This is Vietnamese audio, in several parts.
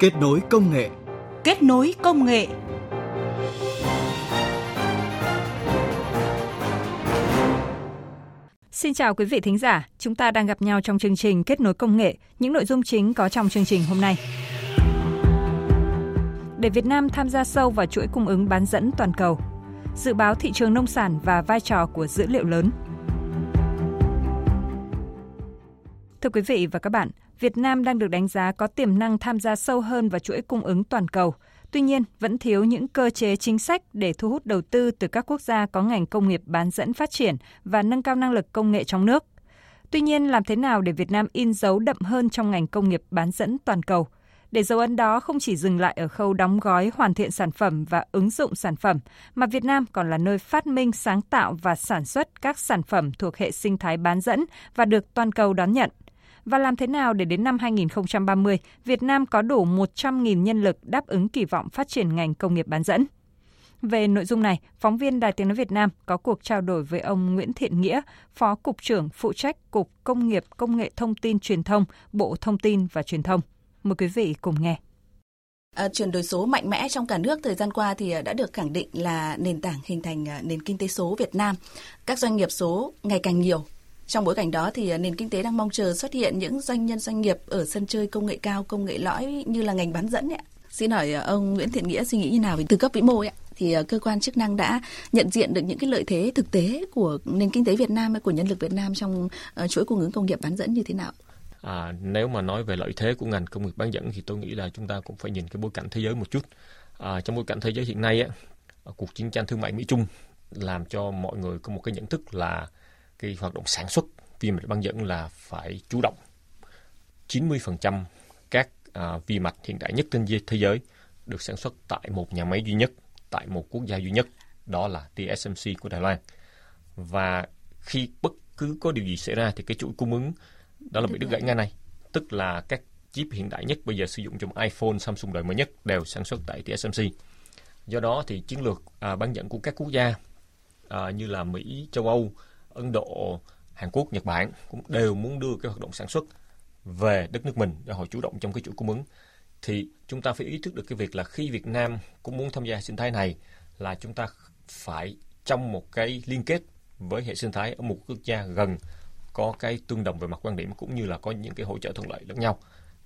Kết nối công nghệ. Kết nối công nghệ. Xin chào quý vị thính giả, chúng ta đang gặp nhau trong chương trình Kết nối công nghệ. Những nội dung chính có trong chương trình hôm nay. Để Việt Nam tham gia sâu vào chuỗi cung ứng bán dẫn toàn cầu, dự báo thị trường nông sản và vai trò của dữ liệu lớn. Thưa quý vị và các bạn, Việt Nam đang được đánh giá có tiềm năng tham gia sâu hơn vào chuỗi cung ứng toàn cầu. Tuy nhiên, vẫn thiếu những cơ chế chính sách để thu hút đầu tư từ các quốc gia có ngành công nghiệp bán dẫn phát triển và nâng cao năng lực công nghệ trong nước. Tuy nhiên, làm thế nào để Việt Nam in dấu đậm hơn trong ngành công nghiệp bán dẫn toàn cầu? Để dấu ấn đó không chỉ dừng lại ở khâu đóng gói, hoàn thiện sản phẩm và ứng dụng sản phẩm, mà Việt Nam còn là nơi phát minh, sáng tạo và sản xuất các sản phẩm thuộc hệ sinh thái bán dẫn và được toàn cầu đón nhận và làm thế nào để đến năm 2030, Việt Nam có đủ 100.000 nhân lực đáp ứng kỳ vọng phát triển ngành công nghiệp bán dẫn. Về nội dung này, phóng viên Đài Tiếng Nói Việt Nam có cuộc trao đổi với ông Nguyễn Thiện Nghĩa, Phó Cục trưởng phụ trách Cục Công nghiệp Công nghệ Thông tin Truyền thông, Bộ Thông tin và Truyền thông. Mời quý vị cùng nghe. À, chuyển đổi số mạnh mẽ trong cả nước thời gian qua thì à, đã được khẳng định là nền tảng hình thành à, nền kinh tế số Việt Nam. Các doanh nghiệp số ngày càng nhiều trong bối cảnh đó thì à, nền kinh tế đang mong chờ xuất hiện những doanh nhân doanh nghiệp ở sân chơi công nghệ cao, công nghệ lõi như là ngành bán dẫn ạ. Xin hỏi à, ông Nguyễn Thiện Nghĩa suy nghĩ như nào về từ cấp vĩ mô ạ? thì à, cơ quan chức năng đã nhận diện được những cái lợi thế thực tế của nền kinh tế Việt Nam hay của nhân lực Việt Nam trong ờ, chuỗi cung ứng công nghiệp bán dẫn như thế nào? À, nếu mà nói về lợi thế của ngành công nghiệp bán dẫn thì tôi nghĩ là chúng ta cũng phải nhìn cái bối cảnh thế giới một chút. À, trong bối cảnh thế giới hiện nay á, cuộc chiến tranh thương mại Mỹ Trung làm cho mọi người có một cái nhận thức là cái hoạt động sản xuất vi mạch băng dẫn là phải chủ động. 90% các à, vi mạch hiện đại nhất trên thế giới được sản xuất tại một nhà máy duy nhất, tại một quốc gia duy nhất, đó là TSMC của Đài Loan. Và khi bất cứ có điều gì xảy ra thì cái chuỗi cung ứng đó là bị đứt gãy ngay này. Tức là các chip hiện đại nhất bây giờ sử dụng trong iPhone, Samsung đời mới nhất đều sản xuất tại TSMC. Do đó thì chiến lược à, bán dẫn của các quốc gia à, như là Mỹ, châu Âu, Ấn Độ, Hàn Quốc, Nhật Bản cũng đều muốn đưa cái hoạt động sản xuất về đất nước mình để họ chủ động trong cái chuỗi cung ứng. Thì chúng ta phải ý thức được cái việc là khi Việt Nam cũng muốn tham gia sinh thái này là chúng ta phải trong một cái liên kết với hệ sinh thái ở một quốc gia gần có cái tương đồng về mặt quan điểm cũng như là có những cái hỗ trợ thuận lợi lẫn nhau.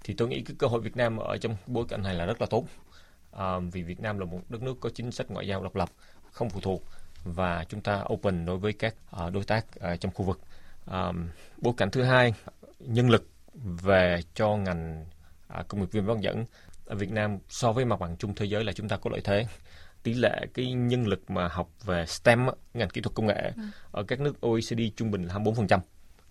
Thì tôi nghĩ cái cơ hội Việt Nam ở trong bối cảnh này là rất là tốt. À, vì Việt Nam là một đất nước có chính sách ngoại giao độc lập không phụ thuộc và chúng ta open đối với các uh, đối tác trong khu vực. Bối cảnh thứ hai, nhân lực về cho ngành uh, công nghiệp viên bán dẫn ở Việt Nam so với mặt bằng chung thế giới là chúng ta có lợi thế tỷ lệ cái nhân lực mà học về STEM ngành kỹ thuật công nghệ ừ. ở các nước OECD trung bình là 24%,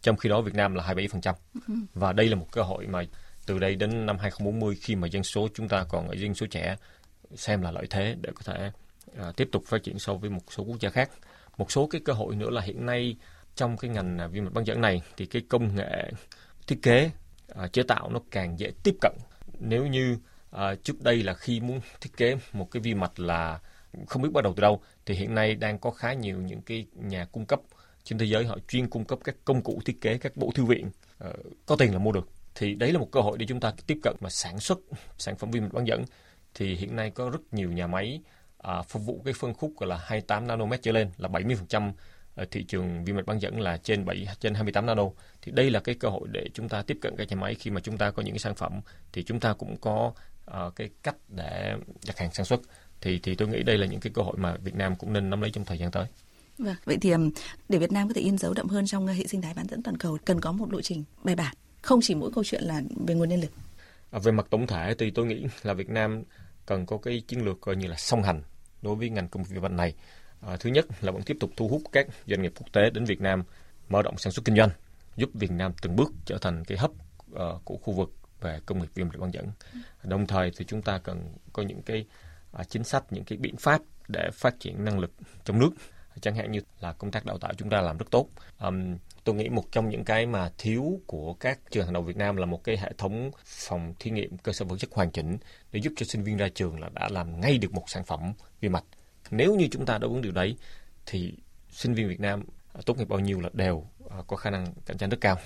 trong khi đó Việt Nam là 27%. Ừ. Và đây là một cơ hội mà từ đây đến năm 2040 khi mà dân số chúng ta còn ở dân số trẻ xem là lợi thế để có thể à, tiếp tục phát triển so với một số quốc gia khác. Một số cái cơ hội nữa là hiện nay trong cái ngành à, vi mạch bán dẫn này thì cái công nghệ thiết kế à, chế tạo nó càng dễ tiếp cận. Nếu như à, trước đây là khi muốn thiết kế một cái vi mạch là không biết bắt đầu từ đâu thì hiện nay đang có khá nhiều những cái nhà cung cấp trên thế giới họ chuyên cung cấp các công cụ thiết kế các bộ thư viện à, có tiền là mua được thì đấy là một cơ hội để chúng ta tiếp cận mà sản xuất sản phẩm vi mạch bán dẫn thì hiện nay có rất nhiều nhà máy à, phục vụ cái phân khúc gọi là 28 nanomet trở lên là 70% ở thị trường vi mạch bán dẫn là trên 7 trên 28 nano thì đây là cái cơ hội để chúng ta tiếp cận cái nhà máy khi mà chúng ta có những cái sản phẩm thì chúng ta cũng có uh, cái cách để đặt hàng sản xuất thì thì tôi nghĩ đây là những cái cơ hội mà Việt Nam cũng nên nắm lấy trong thời gian tới. Vâng, vậy thì để Việt Nam có thể in dấu đậm hơn trong hệ sinh thái bán dẫn toàn cầu cần có một lộ trình bài bản, không chỉ mỗi câu chuyện là về nguồn nhân lực. À, về mặt tổng thể thì tôi nghĩ là Việt Nam cần có cái chiến lược coi như là song hành đối với ngành công nghiệp vận này. À, thứ nhất là vẫn tiếp tục thu hút các doanh nghiệp quốc tế đến Việt Nam mở rộng sản xuất kinh doanh, giúp Việt Nam từng bước trở thành cái hấp uh, ờ, của khu vực về công nghiệp viêm lợi bán dẫn. Đồng thời thì chúng ta cần có những cái uh, chính sách, những cái biện pháp để phát triển năng lực trong nước chẳng hạn như là công tác đào tạo chúng ta làm rất tốt. Um, tôi nghĩ một trong những cái mà thiếu của các trường hàng đầu Việt Nam là một cái hệ thống phòng thí nghiệm cơ sở vật chất hoàn chỉnh để giúp cho sinh viên ra trường là đã làm ngay được một sản phẩm vi mạch. Nếu như chúng ta đáp ứng điều đấy thì sinh viên Việt Nam à, tốt nghiệp bao nhiêu là đều à, có khả năng cạnh tranh rất cao.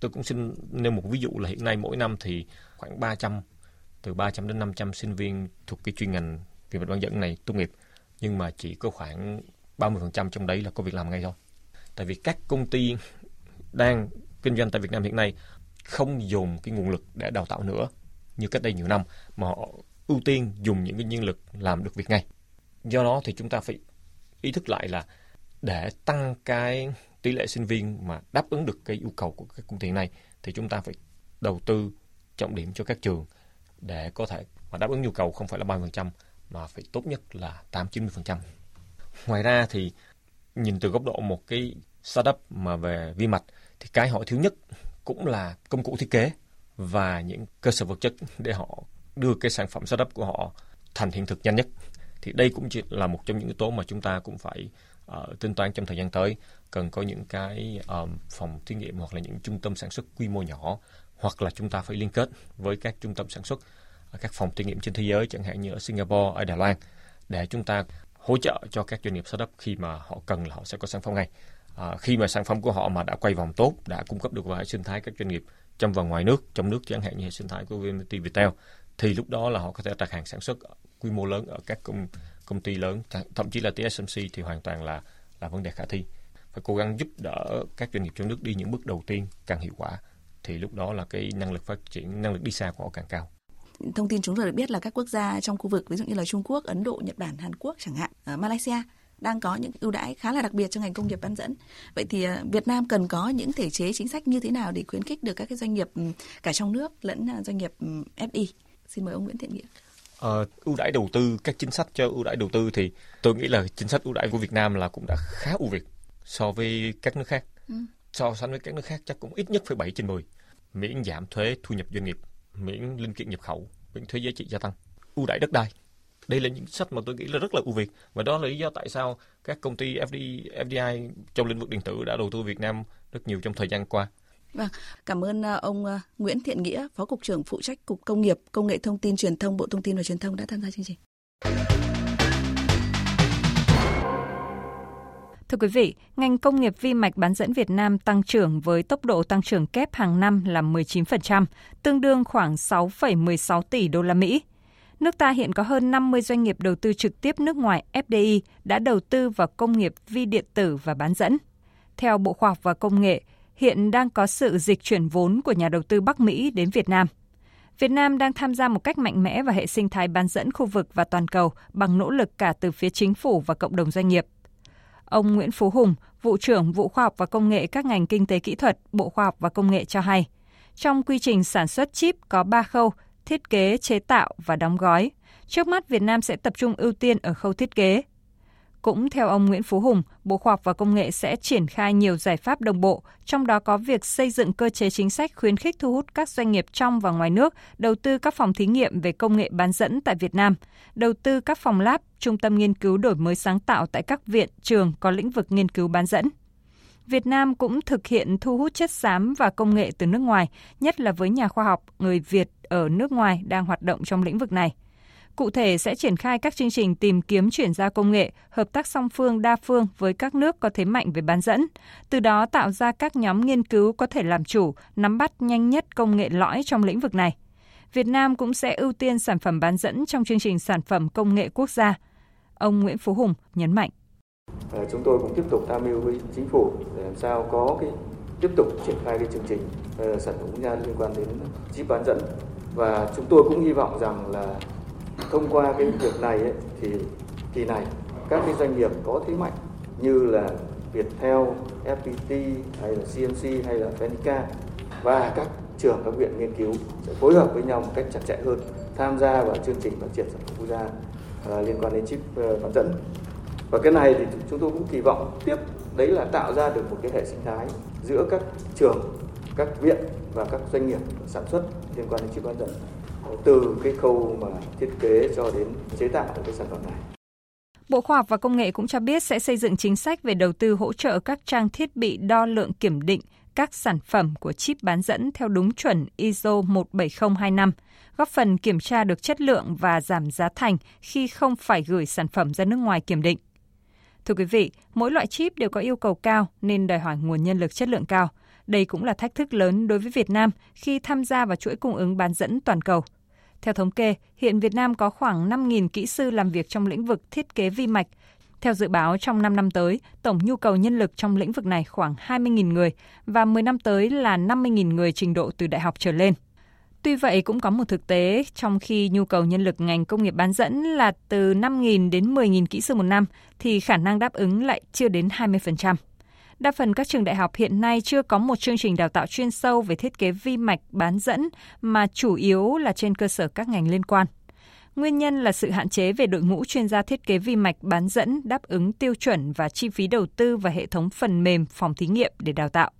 tôi cũng xin nêu một ví dụ là hiện nay mỗi năm thì khoảng 300 từ 300 đến 500 sinh viên thuộc cái chuyên ngành vi mạch bán dẫn này tốt nghiệp nhưng mà chỉ có khoảng 30% trong đấy là có việc làm ngay thôi. Tại vì các công ty đang kinh doanh tại Việt Nam hiện nay không dùng cái nguồn lực để đào tạo nữa như cách đây nhiều năm, mà họ ưu tiên dùng những cái nhân lực làm được việc ngay. Do đó thì chúng ta phải ý thức lại là để tăng cái tỷ lệ sinh viên mà đáp ứng được cái yêu cầu của các công ty này thì chúng ta phải đầu tư trọng điểm cho các trường để có thể mà đáp ứng nhu cầu không phải là 30% mà phải tốt nhất là 8-90%. Ngoài ra thì nhìn từ góc độ một cái startup mà về vi mạch thì cái họ thiếu nhất cũng là công cụ thiết kế và những cơ sở vật chất để họ đưa cái sản phẩm startup của họ thành hiện thực nhanh nhất. Thì đây cũng chỉ là một trong những yếu tố mà chúng ta cũng phải uh, tính toán trong thời gian tới. Cần có những cái um, phòng thí nghiệm hoặc là những trung tâm sản xuất quy mô nhỏ hoặc là chúng ta phải liên kết với các trung tâm sản xuất ờ, các phòng thí nghiệm trên thế giới chẳng hạn như ở Singapore, ở Đài Loan để chúng ta hỗ trợ cho các doanh nghiệp startup khi mà họ cần là họ sẽ có sản phẩm ngay. À, khi mà sản phẩm của họ mà đã quay vòng tốt, đã cung cấp được vào hệ sinh thái các doanh nghiệp trong và ngoài nước, trong nước chẳng hạn như hệ sinh thái của VNT Viettel, thì lúc đó là họ có thể đặt hàng sản xuất quy mô lớn ở các công công ty lớn, thậm chí là TSMC thì hoàn toàn là là vấn đề khả thi. Phải cố gắng giúp đỡ các doanh nghiệp trong nước đi những bước đầu tiên càng hiệu quả, thì lúc đó là cái năng lực phát triển, năng lực đi xa của họ càng cao thông tin chúng tôi được biết là các quốc gia trong khu vực ví dụ như là Trung Quốc, Ấn Độ, Nhật Bản, Hàn Quốc chẳng hạn, ở Malaysia đang có những ưu đãi khá là đặc biệt cho ngành công nghiệp bán dẫn. Vậy thì ờ, Việt Nam cần có những thể chế chính sách như thế nào để khuyến khích được các cái doanh nghiệp cả trong nước lẫn ờ, doanh nghiệp FDI? Xin mời ông Nguyễn Thiện Nghĩa. Ờ, ưu đãi đầu tư, các chính sách cho ưu đãi đầu tư thì tôi nghĩ là chính sách ưu đãi của Việt Nam là cũng đã khá ưu việt so với các nước khác. Ừ. So sánh với các nước khác chắc cũng ít nhất phải 7 trên 10. Miễn giảm thuế thu nhập doanh nghiệp, miễn linh kiện nhập khẩu, miễn thuế giá trị gia tăng, ưu đãi đất đai. Đây là những sách mà tôi nghĩ là rất là ưu việt và đó là lý do tại sao các công ty FDI, FDI trong lĩnh vực điện tử đã đầu tư Việt Nam rất nhiều trong thời gian qua. Vâng, cảm ơn à, ông à, Nguyễn Thiện Nghĩa, Phó Cục trưởng phụ trách Cục Công nghiệp, Công nghệ Thông tin Truyền thông Bộ Thông tin và Truyền thông đã tham gia chương trình. Thưa quý vị, ngành công nghiệp vi mạch bán dẫn Việt Nam tăng trưởng với tốc độ tăng trưởng kép hàng năm là 19%, tương đương khoảng 6,16 tỷ đô la Mỹ. Nước ta hiện có hơn 50 doanh nghiệp đầu tư trực tiếp nước ngoài FDI đã đầu tư vào công nghiệp vi điện tử và bán dẫn. Theo Bộ Khoa học và Công nghệ, hiện đang có sự dịch chuyển vốn của nhà đầu tư Bắc Mỹ đến Việt Nam. Việt Nam đang tham gia một cách mạnh mẽ vào hệ sinh thái bán dẫn khu vực và toàn cầu bằng nỗ lực cả từ phía chính phủ và cộng đồng doanh nghiệp. Ông Nguyễn Phú Hùng, vụ trưởng vụ khoa học và công nghệ các ngành kinh tế kỹ thuật, Bộ Khoa học và Công nghệ cho hay, trong quy trình sản xuất chip có 3 khâu: thiết kế, chế tạo và đóng gói. Trước mắt Việt Nam sẽ tập trung ưu tiên ở khâu thiết kế. Cũng theo ông Nguyễn Phú Hùng, Bộ Khoa học và Công nghệ sẽ triển khai nhiều giải pháp đồng bộ, trong đó có việc xây dựng cơ chế chính sách khuyến khích thu hút các doanh nghiệp trong và ngoài nước đầu tư các phòng thí nghiệm về công nghệ bán dẫn tại Việt Nam, đầu tư các phòng lab, trung tâm nghiên cứu đổi mới sáng tạo tại các viện, trường có lĩnh vực nghiên cứu bán dẫn. Việt Nam cũng thực hiện thu hút chất xám và công nghệ từ nước ngoài, nhất là với nhà khoa học người Việt ở nước ngoài đang hoạt động trong lĩnh vực này. Cụ thể sẽ triển khai các chương trình tìm kiếm chuyển giao công nghệ, hợp tác song phương đa phương với các nước có thế mạnh về bán dẫn, từ đó tạo ra các nhóm nghiên cứu có thể làm chủ, nắm bắt nhanh nhất công nghệ lõi trong lĩnh vực này. Việt Nam cũng sẽ ưu tiên sản phẩm bán dẫn trong chương trình sản phẩm công nghệ quốc gia. Ông Nguyễn Phú Hùng nhấn mạnh. Ờ, chúng tôi cũng tiếp tục tham mưu với chính phủ để làm sao có cái tiếp tục triển khai cái chương trình ờ, sản phẩm quốc gia liên quan đến chip bán dẫn và chúng tôi cũng hy vọng rằng là thông qua cái việc này ấy, thì kỳ này các cái doanh nghiệp có thế mạnh như là Viettel, FPT hay là CMC hay là Fenica và các trường các viện nghiên cứu sẽ phối hợp với nhau một cách chặt chẽ hơn tham gia vào chương trình phát triển sản phẩm quốc gia uh, liên quan đến chip uh, bán dẫn. Và cái này thì chúng tôi cũng kỳ vọng tiếp đấy là tạo ra được một cái hệ sinh thái giữa các trường các viện và các doanh nghiệp sản xuất liên quan đến chip bán dẫn từ cái khâu mà thiết kế cho đến chế tạo cái sản phẩm này. Bộ Khoa học và Công nghệ cũng cho biết sẽ xây dựng chính sách về đầu tư hỗ trợ các trang thiết bị đo lượng kiểm định các sản phẩm của chip bán dẫn theo đúng chuẩn ISO 17025, góp phần kiểm tra được chất lượng và giảm giá thành khi không phải gửi sản phẩm ra nước ngoài kiểm định. Thưa quý vị, mỗi loại chip đều có yêu cầu cao nên đòi hỏi nguồn nhân lực chất lượng cao. Đây cũng là thách thức lớn đối với Việt Nam khi tham gia vào chuỗi cung ứng bán dẫn toàn cầu. Theo thống kê, hiện Việt Nam có khoảng 5.000 kỹ sư làm việc trong lĩnh vực thiết kế vi mạch. Theo dự báo, trong 5 năm tới, tổng nhu cầu nhân lực trong lĩnh vực này khoảng 20.000 người và 10 năm tới là 50.000 người trình độ từ đại học trở lên. Tuy vậy cũng có một thực tế, trong khi nhu cầu nhân lực ngành công nghiệp bán dẫn là từ 5.000 đến 10.000 kỹ sư một năm, thì khả năng đáp ứng lại chưa đến 20%. Đa phần các trường đại học hiện nay chưa có một chương trình đào tạo chuyên sâu về thiết kế vi mạch bán dẫn mà chủ yếu là trên cơ sở các ngành liên quan. Nguyên nhân là sự hạn chế về đội ngũ chuyên gia thiết kế vi mạch bán dẫn đáp ứng tiêu chuẩn và chi phí đầu tư và hệ thống phần mềm phòng thí nghiệm để đào tạo.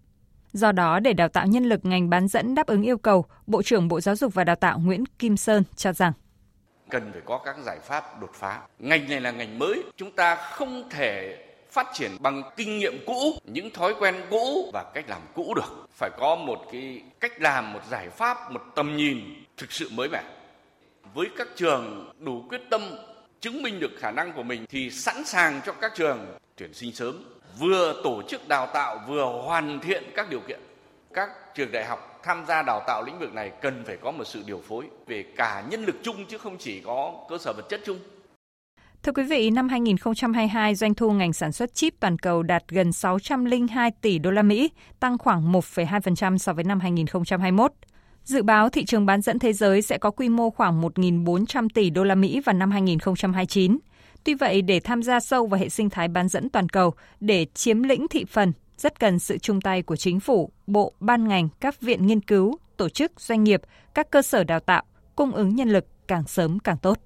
Do đó, để đào tạo nhân lực ngành bán dẫn đáp ứng yêu cầu, Bộ trưởng Bộ Giáo dục và Đào tạo Nguyễn Kim Sơn cho rằng cần phải có các giải pháp đột phá. Ngành này là ngành mới, chúng ta không thể phát triển bằng kinh nghiệm cũ, những thói quen cũ và cách làm cũ được. Phải có một cái cách làm, một giải pháp, một tầm nhìn thực sự mới mẻ. Với các trường đủ quyết tâm chứng minh được khả năng của mình thì sẵn sàng cho các trường tuyển sinh sớm, vừa tổ chức đào tạo vừa hoàn thiện các điều kiện. Các trường đại học tham gia đào tạo lĩnh vực này cần phải có một sự điều phối về cả nhân lực chung chứ không chỉ có cơ sở vật chất chung. Thưa quý vị, năm 2022, doanh thu ngành sản xuất chip toàn cầu đạt gần 602 tỷ đô la Mỹ, tăng khoảng 1,2% so với năm 2021. Dự báo thị trường bán dẫn thế giới sẽ có quy mô khoảng 1.400 tỷ đô la Mỹ vào năm 2029. Tuy vậy, để tham gia sâu vào hệ sinh thái bán dẫn toàn cầu, để chiếm lĩnh thị phần, rất cần sự chung tay của chính phủ, bộ, ban ngành, các viện nghiên cứu, tổ chức, doanh nghiệp, các cơ sở đào tạo, cung ứng nhân lực càng sớm càng tốt.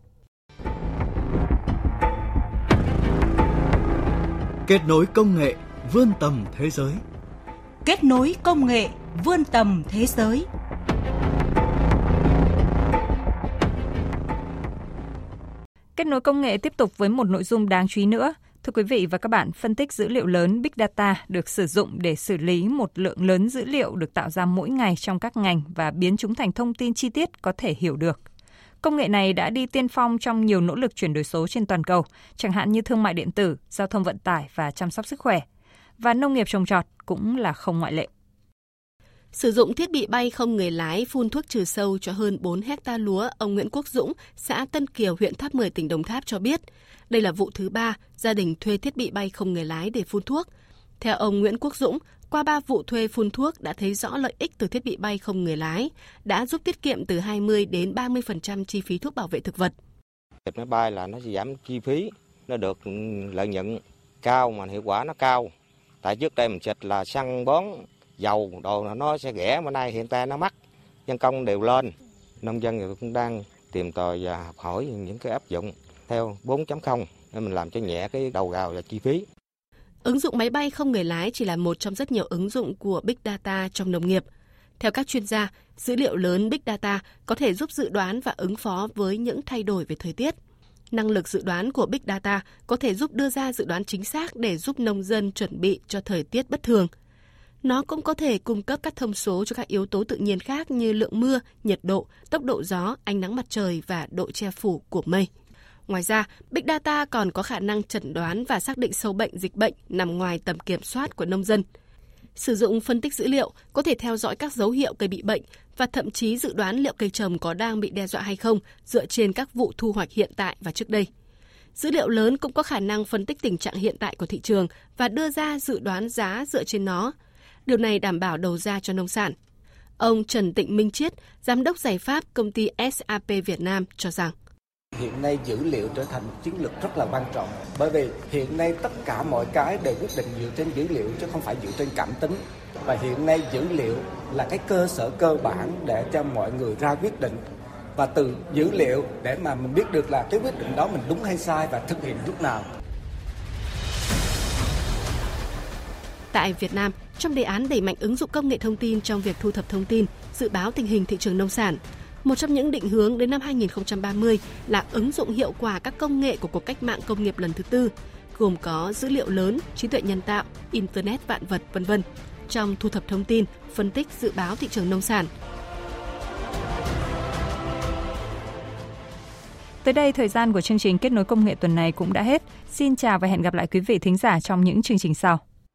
Kết nối công nghệ vươn tầm thế giới. Kết nối công nghệ vươn tầm thế giới. Kết nối công nghệ tiếp tục với một nội dung đáng chú ý nữa. Thưa quý vị và các bạn, phân tích dữ liệu lớn Big Data được sử dụng để xử lý một lượng lớn dữ liệu được tạo ra mỗi ngày trong các ngành và biến chúng thành thông tin chi tiết có thể hiểu được. Công nghệ này đã đi tiên phong trong nhiều nỗ lực chuyển đổi số trên toàn cầu, chẳng hạn như thương mại điện tử, giao thông vận tải và chăm sóc sức khỏe. Và nông nghiệp trồng trọt cũng là không ngoại lệ. Sử dụng thiết bị bay không người lái phun thuốc trừ sâu cho hơn 4 hecta lúa, ông Nguyễn Quốc Dũng, xã Tân Kiều, huyện Tháp 10, tỉnh Đồng Tháp cho biết, đây là vụ thứ ba gia đình thuê thiết bị bay không người lái để phun thuốc. Theo ông Nguyễn Quốc Dũng, qua 3 vụ thuê phun thuốc đã thấy rõ lợi ích từ thiết bị bay không người lái, đã giúp tiết kiệm từ 20 đến 30% chi phí thuốc bảo vệ thực vật. Máy bay là nó giảm chi phí, nó được lợi nhuận cao mà hiệu quả nó cao. Tại trước đây mình xịt là xăng bón, dầu, đồ nó sẽ rẻ, mà nay hiện tại nó mắc, nhân công đều lên. Nông dân cũng đang tìm tòi và học hỏi những cái áp dụng theo 4.0 để mình làm cho nhẹ cái đầu gào và chi phí. Ứng dụng máy bay không người lái chỉ là một trong rất nhiều ứng dụng của Big Data trong nông nghiệp. Theo các chuyên gia, dữ liệu lớn Big Data có thể giúp dự đoán và ứng phó với những thay đổi về thời tiết. Năng lực dự đoán của Big Data có thể giúp đưa ra dự đoán chính xác để giúp nông dân chuẩn bị cho thời tiết bất thường. Nó cũng có thể cung cấp các thông số cho các yếu tố tự nhiên khác như lượng mưa, nhiệt độ, tốc độ gió, ánh nắng mặt trời và độ che phủ của mây. Ngoài ra, Big Data còn có khả năng chẩn đoán và xác định sâu bệnh dịch bệnh nằm ngoài tầm kiểm soát của nông dân. Sử dụng phân tích dữ liệu có thể theo dõi các dấu hiệu cây bị bệnh và thậm chí dự đoán liệu cây trồng có đang bị đe dọa hay không dựa trên các vụ thu hoạch hiện tại và trước đây. Dữ liệu lớn cũng có khả năng phân tích tình trạng hiện tại của thị trường và đưa ra dự đoán giá dựa trên nó. Điều này đảm bảo đầu ra cho nông sản. Ông Trần Tịnh Minh Chiết, giám đốc giải pháp công ty SAP Việt Nam cho rằng Hiện nay dữ liệu trở thành một chiến lược rất là quan trọng. Bởi vì hiện nay tất cả mọi cái đều quyết định dựa trên dữ liệu chứ không phải dựa trên cảm tính. Và hiện nay dữ liệu là cái cơ sở cơ bản để cho mọi người ra quyết định. Và từ dữ liệu để mà mình biết được là cái quyết định đó mình đúng hay sai và thực hiện lúc nào. Tại Việt Nam, trong đề án đẩy mạnh ứng dụng công nghệ thông tin trong việc thu thập thông tin, dự báo tình hình thị trường nông sản, một trong những định hướng đến năm 2030 là ứng dụng hiệu quả các công nghệ của cuộc cách mạng công nghiệp lần thứ tư, gồm có dữ liệu lớn, trí tuệ nhân tạo, internet vạn vật, vân vân trong thu thập thông tin, phân tích dự báo thị trường nông sản. Tới đây thời gian của chương trình kết nối công nghệ tuần này cũng đã hết. Xin chào và hẹn gặp lại quý vị thính giả trong những chương trình sau.